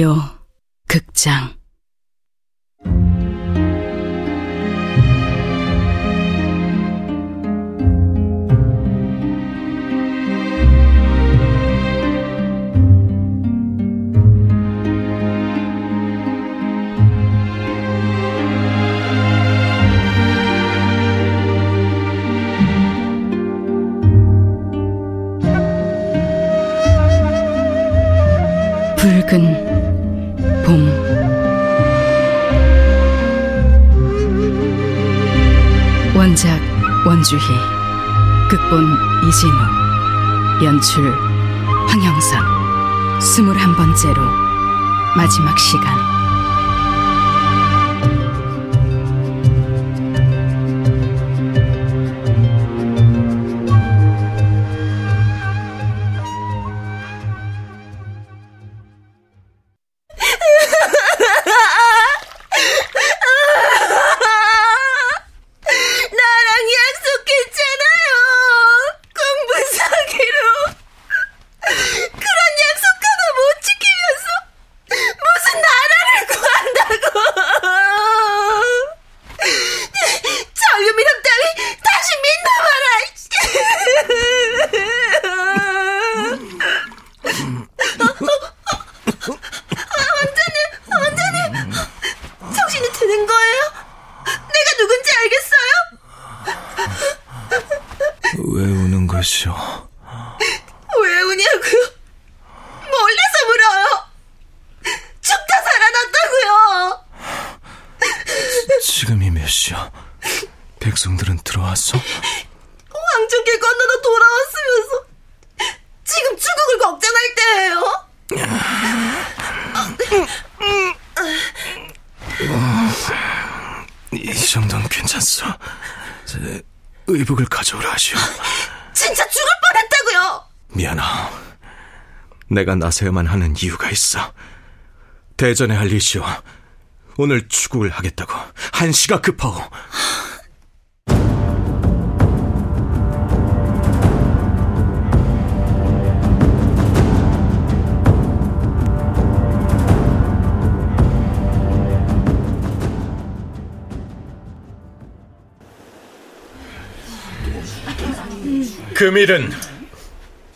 라디오 극장. 붉은 봄. 원작 원주희 극본 이진우 연출 황영선. 스물한 번째로 마지막 시간 왜 우냐고요? 몰라서 물어요. 죽다 살아났다고요. 지금이 몇 시야? 백성들은 들어왔어? 왕중길 건너서 돌아왔으면서 지금 추국을 걱정할 때예요. 이 정도는 괜찮소. 저, 의복을 가져오라 하시오. 진짜 죽을 뻔했다고요. 미안하. 내가 나서야만 하는 이유가 있어. 대전에 할 일이오. 오늘 추국을 하겠다고. 한시가 급하오. 금일은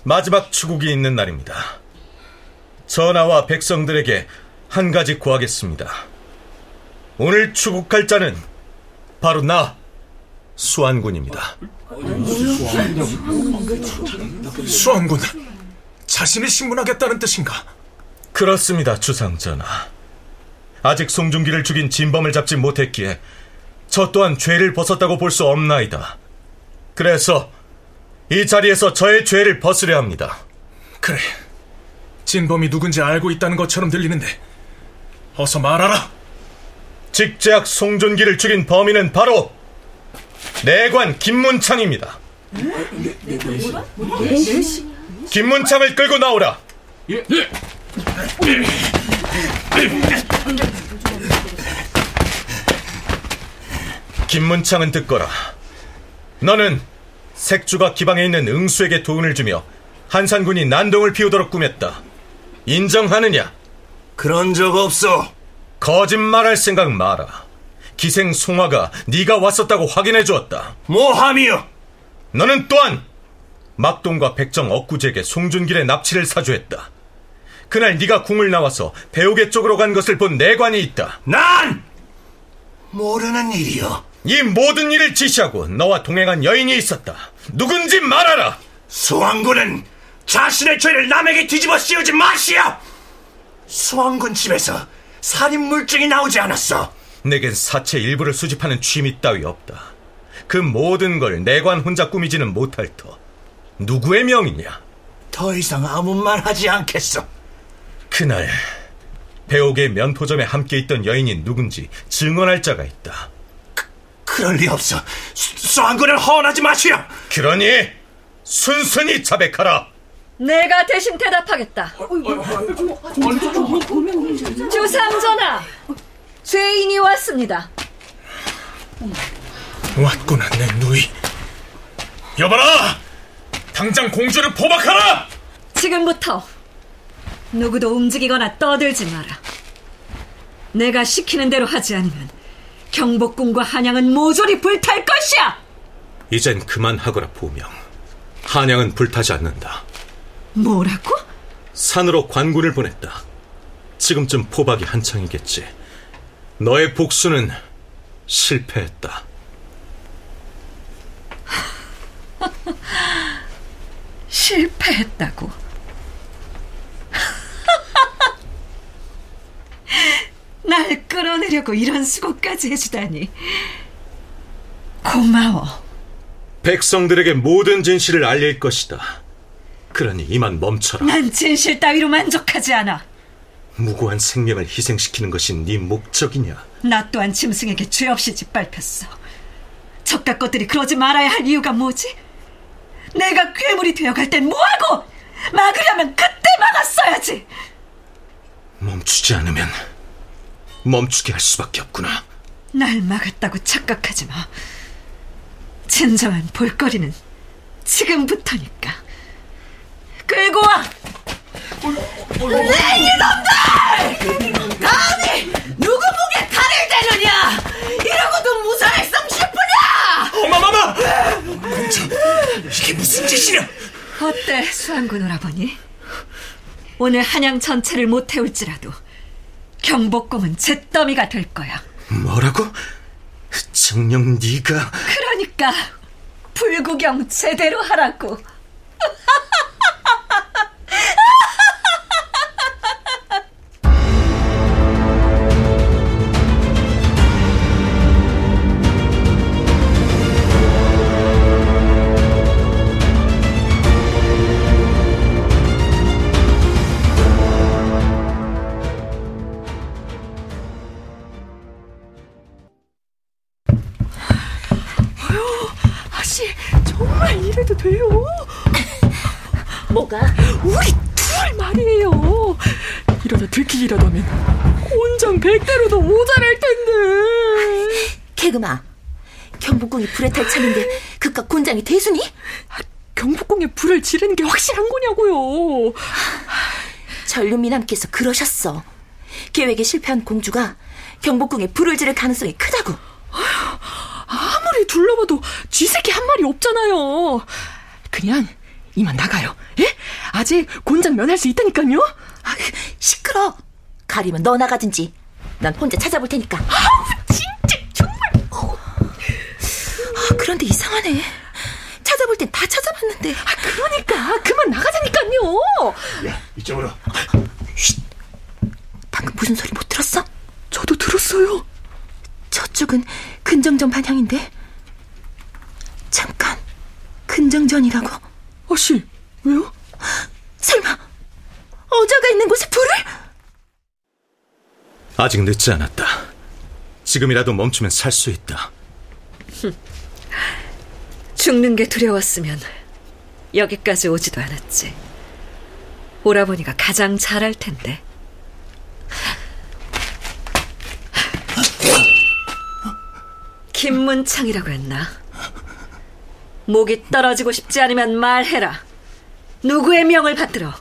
마지막 추국이 있는 날입니다. 전하와 백성들에게 한 가지 구하겠습니다. 오늘 추국할 자는 바로 나 수안군입니다. 수왕군, 자신이 신문하겠다는 뜻인가? 그렇습니다, 주상 전하. 아직 송중기를 죽인 진범을 잡지 못했기에 저 또한 죄를 벗었다고 볼 수 없나이다. 그래서 이 자리에서 저의 죄를 벗으려 합니다. 그래. 진범이 누군지 알고 있다는 것처럼 들리는데 어서 말하라. 직제학 송존기를 죽인 범인은 바로 내관 김문창입니다. 김문창을 끌고 나오라. 김문창은 듣거라. 너는 색주가 기방에 있는 응수에게 도움을 주며 한산군이 난동을 피우도록 꾸몄다. 인정하느냐? 그런 적 없어. 거짓말할 생각 마라. 기생 송화가 네가 왔었다고 확인해 주었다. 뭐함이요? 너는 또한 막동과 백정 억구제에게 송준길의 납치를 사주했다. 그날 네가 궁을 나와서 배우계 쪽으로 간 것을 본 내관이 있다. 난 모르는 일이요. 이 모든 일을 지시하고 너와 동행한 여인이 있었다. 누군지 말하라. 수왕군은 자신의 죄를 남에게 뒤집어 씌우지 마시오. 수왕군 집에서 살인 물증이 나오지 않았어. 내겐 사체 일부를 수집하는 취미 따위 없다. 그 모든 걸 내관 혼자 꾸미지는 못할 터. 누구의 명이냐? 더 이상 아무 말 하지 않겠어. 그날 배옥의 면포점에 함께 있던 여인이 누군지 증언할 자가 있다. 그럴 리 없어. 수, 수왕군을 허언하지 마시오. 그러니 순순히 자백하라. 내가 대신 대답하겠다. 주상전하, 죄인이 왔습니다. 왔구나 내 누이. 여봐라. 당장 공주를 포박하라. 지금부터 누구도 움직이거나 떠들지 마라. 내가 시키는 대로 하지 않으면 경복궁과 한양은 모조리 불탈 것이야! 이젠 그만하거라, 보명. 한양은 불타지 않는다. 뭐라고? 산으로 관군을 보냈다. 지금쯤 포박이 한창이겠지. 너의 복수는 실패했다. 실패했다고. 날 끌어내려고 이런 수고까지 해주다니. 고마워. 백성들에게 모든 진실을 알릴 것이다. 그러니 이만 멈춰라. 난 진실 따위로 만족하지 않아. 무고한 생명을 희생시키는 것이 네 목적이냐? 나 또한 짐승에게 죄 없이 짓밟혔어. 적가 것들이 그러지 말아야 할 이유가 뭐지? 내가 괴물이 되어갈 땐 뭐하고? 막으려면 그때 막았어야지. 멈추지 않으면 멈추게 할 수밖에 없구나. 날 막았다고 착각하지 마. 진정한 볼거리는 지금부터니까. 끌고 와! 내 이놈들! 감히 누구 목에 칼을 대느냐! 이러고도 무사할 성 싶으냐! 어마마마! 공주, 이게 무슨 짓이냐? 어때, 수안군 오라버니? 오늘 한양 전체를 못 태울지라도 경복궁은 잿더미가 될 거야. 뭐라고? 정녕 네가 그러니까 불구경 제대로 하라고. 백대로도 모자랄 텐데. 개그마, 경복궁이 불에 탈 참인데 그깟 곤장이 대수니? 경복궁에 불을 지르는 게 확실한 거냐고요. 전륜미남께서 그러셨어. 계획에 실패한 공주가 경복궁에 불을 지를 가능성이 크다고. 아무리 둘러봐도 쥐새끼 한 마리 없잖아요. 그냥 이만 나가요. 예? 아직 곤장 면할 수 있다니까요. 아, 시끄러. 가리면 너 나가든지. 난 혼자 찾아볼 테니까. 아우 진짜 정말. 아, 그런데 이상하네. 찾아볼 땐 다 찾아봤는데. 아 그러니까 그만 나가자니까요. 야, 이쪽으로. 방금 무슨 소리 못 들었어? 저도 들었어요. 저쪽은 근정전 방향인데. 잠깐. 근정전이라고? 아씨 왜요? 설마 어자가 있는 곳에 불을? 아직 늦지 않았다. 지금이라도 멈추면 살 수 있다. 죽는 게 두려웠으면 여기까지 오지도 않았지. 오라버니가 가장 잘할 텐데. 김문창이라고 했나? 목이 떨어지고 싶지 않으면 말해라. 누구의 명을 받들어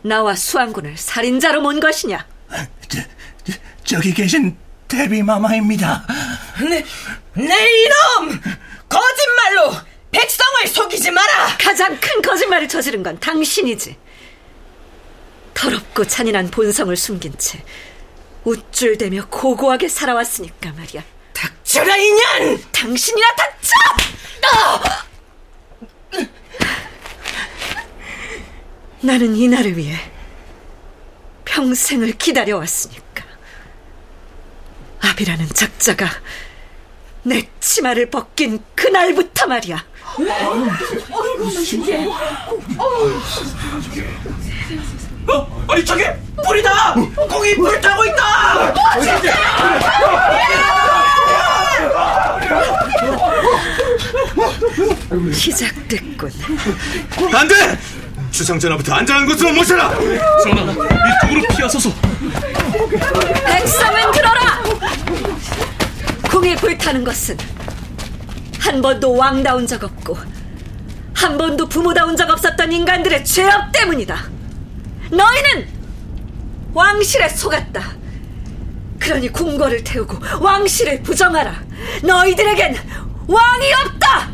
나와 수왕군을 살인자로 몬 것이냐? 저, 저기 계신 데비마마입니다. 내, 내 이놈! 거짓말로 백성을 속이지 마라! 가장 큰 거짓말을 저지른 건 당신이지. 더럽고 잔인한 본성을 숨긴 채 우쭐대며 고고하게 살아왔으니까 말이야. 닥쳐라 인연! 당신이나 닥쳐! 나는 이날을 위해 평생을 기다려왔으니까. 아비라는 작자가 내 치마를 벗긴 그날부터 말이야. 어, 아니 저기 불이다! 공이 불 타고 있다! 시작됐군. 안 돼! 주상 전화부터 안전한 곳으로 모셔라! 전하, 이쪽으로 피하소서. 백성은 들어라! 불타는 것은 한 번도 왕다운 적 없고 한 번도 부모다운 적 없었던 인간들의 죄업 때문이다. 너희는 왕실에 속았다. 그러니 궁궐을 태우고 왕실을 부정하라. 너희들에겐 왕이 없다.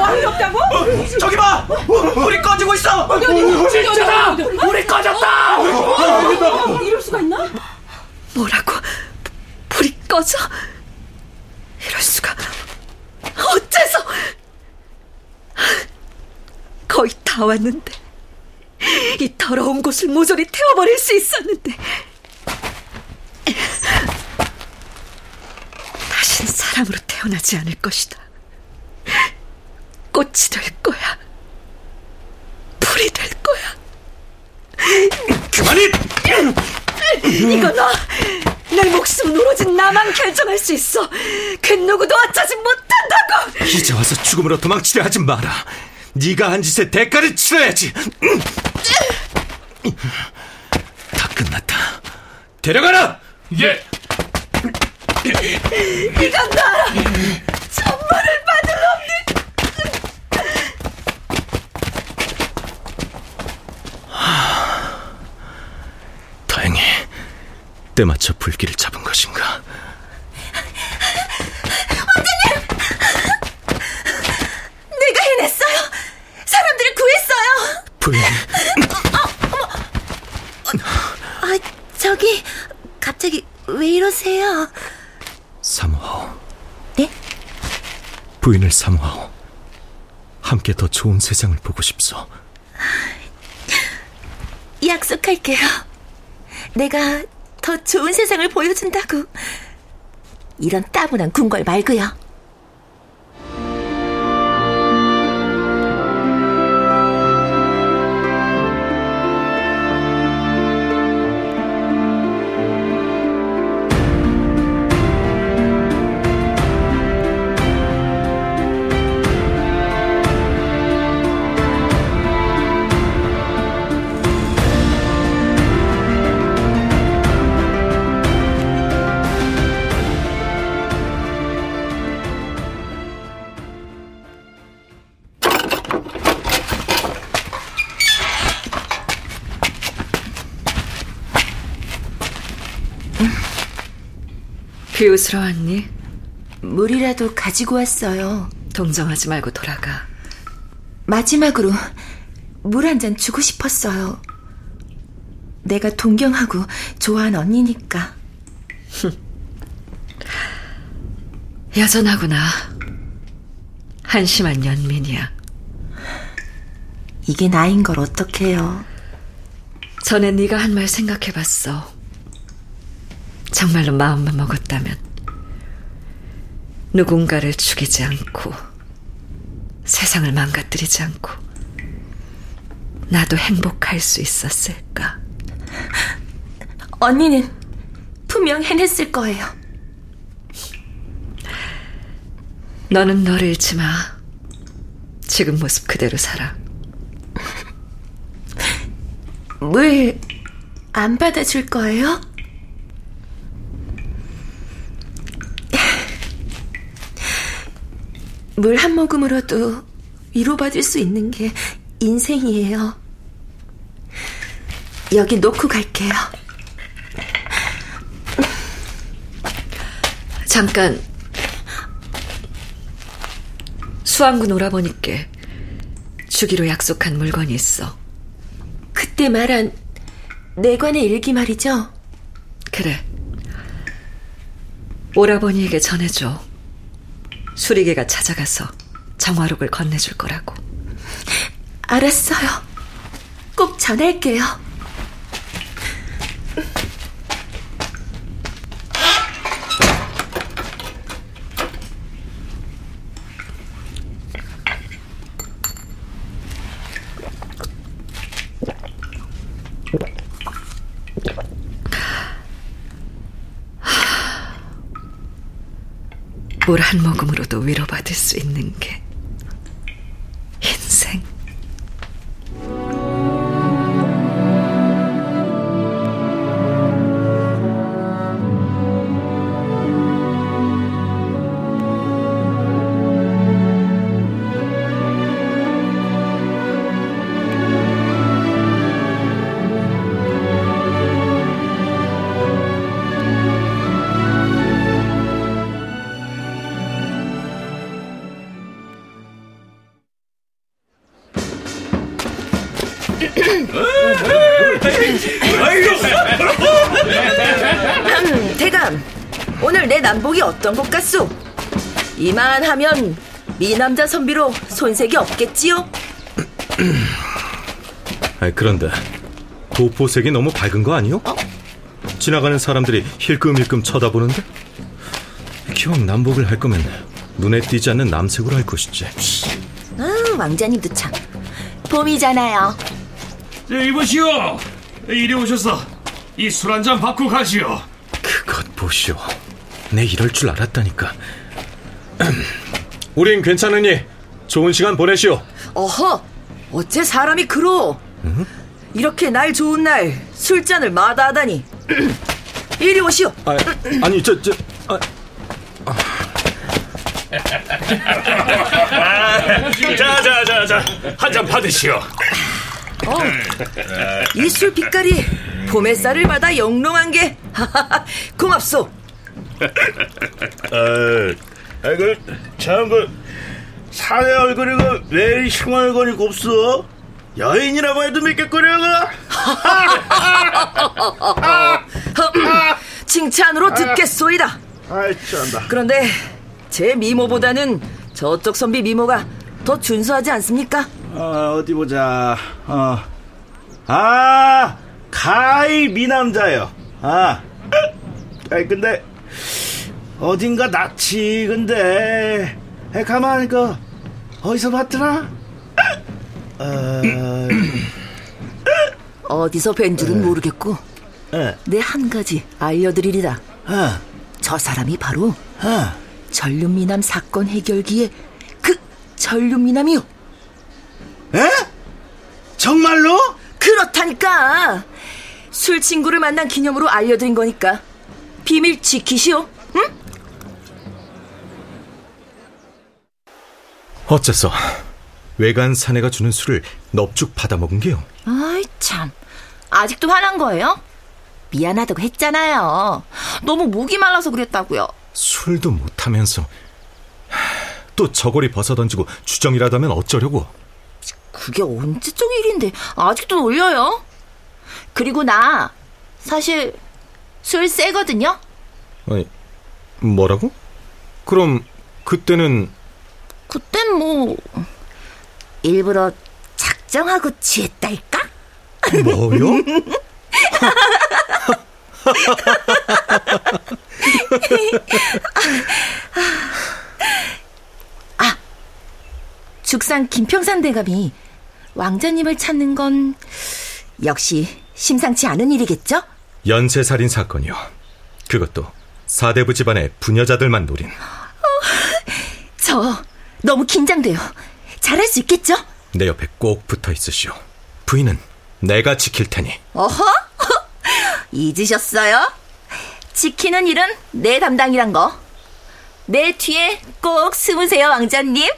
왕이 없다고? 저기 봐! 불이 꺼지고 있어! 진짜다! 불이 꺼졌다! 이럴 수가 있나? 뭐라고? 꺼져? 이럴 수가. 어째서? 거의 다 왔는데. 이 더러운 곳을 모조리 태워버릴 수 있었는데. 다신 사람으로 태어나지 않을 것이다. 꽃이 될 거야. 불이 될 거야. 그만해! 이거 너! 내 목숨은 오로지 나만 결정할 수 있어. 그 누구도 어쩌지 못한다고! 이제 와서 죽음으로 도망치려 하지 마라. 네가 한 짓의 대가를 치러야지. 다 끝났다. 데려가라. 예! 이건 나라! 천벌을 받을 놈들! 다행히 때 맞춰 불길을 잡은 것인가. 내가 해냈어요. 사람들을 구했어요. 부인, 아, 저기 갑자기 왜 이러세요? 사모하오. 네? 부인을 사모하오. 함께 더 좋은 세상을 보고 싶소. 약속할게요. 내가 더 좋은 세상을 보여준다고. 이런 따분한 궁궐 말고요. 비웃으러 왔니? 물이라도 가지고 왔어요. 동정하지 말고 돌아가. 마지막으로 물 한 잔 주고 싶었어요. 내가 동경하고 좋아하는 언니니까. 여전하구나. 한심한 연민이야. 이게 나인 걸 어떡해요. 전에 네가 한 말 생각해봤어. 정말로 마음만 먹었다면 누군가를 죽이지 않고 세상을 망가뜨리지 않고 나도 행복할 수 있었을까? 언니는 분명 해냈을 거예요. 너는 너를 잃지 마. 지금 모습 그대로 살아. 물 안 받아줄 거예요? 물 한 모금으로도 위로받을 수 있는 게 인생이에요. 여기 놓고 갈게요. 잠깐 수왕군 오라버니께 주기로 약속한 물건이 있어. 그때 말한 내관의 일기 말이죠? 그래. 오라버니에게 전해줘. 수리개가 찾아가서 정화록을 건네줄 거라고. 알았어요. 꼭 전할게요. 물 한 모금으로도 위로받을 수 있는 게 어떤 것 같소? 이만하면 미남자 선비로 손색이 없겠지요? 아이, 그런데 도포색이 너무 밝은 거 아니요? 지나가는 사람들이 힐끔힐끔 쳐다보는데? 기왕 남복을 할 거면 눈에 띄지 않는 남색으로 할 것이지. 아, 왕자님도 참. 봄이잖아요. 네, 이보시오. 이리 오셔서 이 술 한 잔 받고 가시오. 그것 보시오. 내 이럴 줄 알았다니까. 우린 괜찮으니 좋은 시간 보내시오. 어허, 어째 사람이 그러? 이렇게 날 좋은 날 술잔을 마다하다니. 이리 오시오. 아, 아니 저 저. 아, 자, 자, 자, 자. 한 잔 받으시오. 이술 빛깔이 봄 햇살을 받아 영롱한 게 고맙소. 아, 그, 참, 그, 사내 얼굴이 그, 왜 흉얼거리 곱소? 여인이라고 해도 믿겠거려, 그? 칭찬으로 듣겠소이다. 아이, 짠다. 그런데 제 미모보다는 저쪽 선비 미모가 더 준수하지 않습니까? 어, 어디 보자. 어. 아, 가히 미남자요. 아. 아이, 근데, 어딘가 낯이, 근데. 에, 가만히, 그, 어디서 봤더라? 어, 어디서 뵌 줄은 모르겠고 에, 내한 가지 알려드리리다. 어, 저 사람이 바로 어. 전륜미남 사건 해결기의 그 전륜미남이요. 에? 정말로? 그렇다니까. 술 친구를 만난 기념으로 알려드린 거니까 비밀 지키시오. 응? 어째서 외간 사내가 주는 술을 넙죽 받아먹은 게요? 아이 참. 아직도 화난 거예요? 미안하다고 했잖아요. 너무 목이 말라서 그랬다고요. 술도 못하면서 하, 또 저고리 벗어던지고 주정이라도 하면 어쩌려고? 그게 언제적 일인데 아직도 놀려요? 그리고 나 사실 술 세거든요. 아니 뭐라고? 그럼 그때는 그땐 뭐 일부러 작정하고 취했달까? 뭐요? 죽상 김평산 대감이 왕자님을 찾는 건 역시 심상치 않은 일이겠죠? 연쇄살인 사건이요. 그것도 사대부 집안의 부녀자들만 노린. 저 너무 긴장돼요. 잘할 수 있겠죠? 내 옆에 꼭 붙어 있으시오. 부인은 내가 지킬 테니. 어허? 잊으셨어요? 지키는 일은 내 담당이란 거. 내 뒤에 꼭 숨으세요, 왕자님.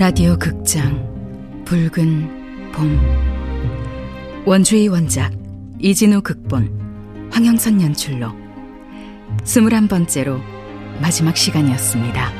라디오 극장 붉은 봄 원주의 원작 이진우 극본 황영선 연출로 스물한 번째로 마지막 시간이었습니다.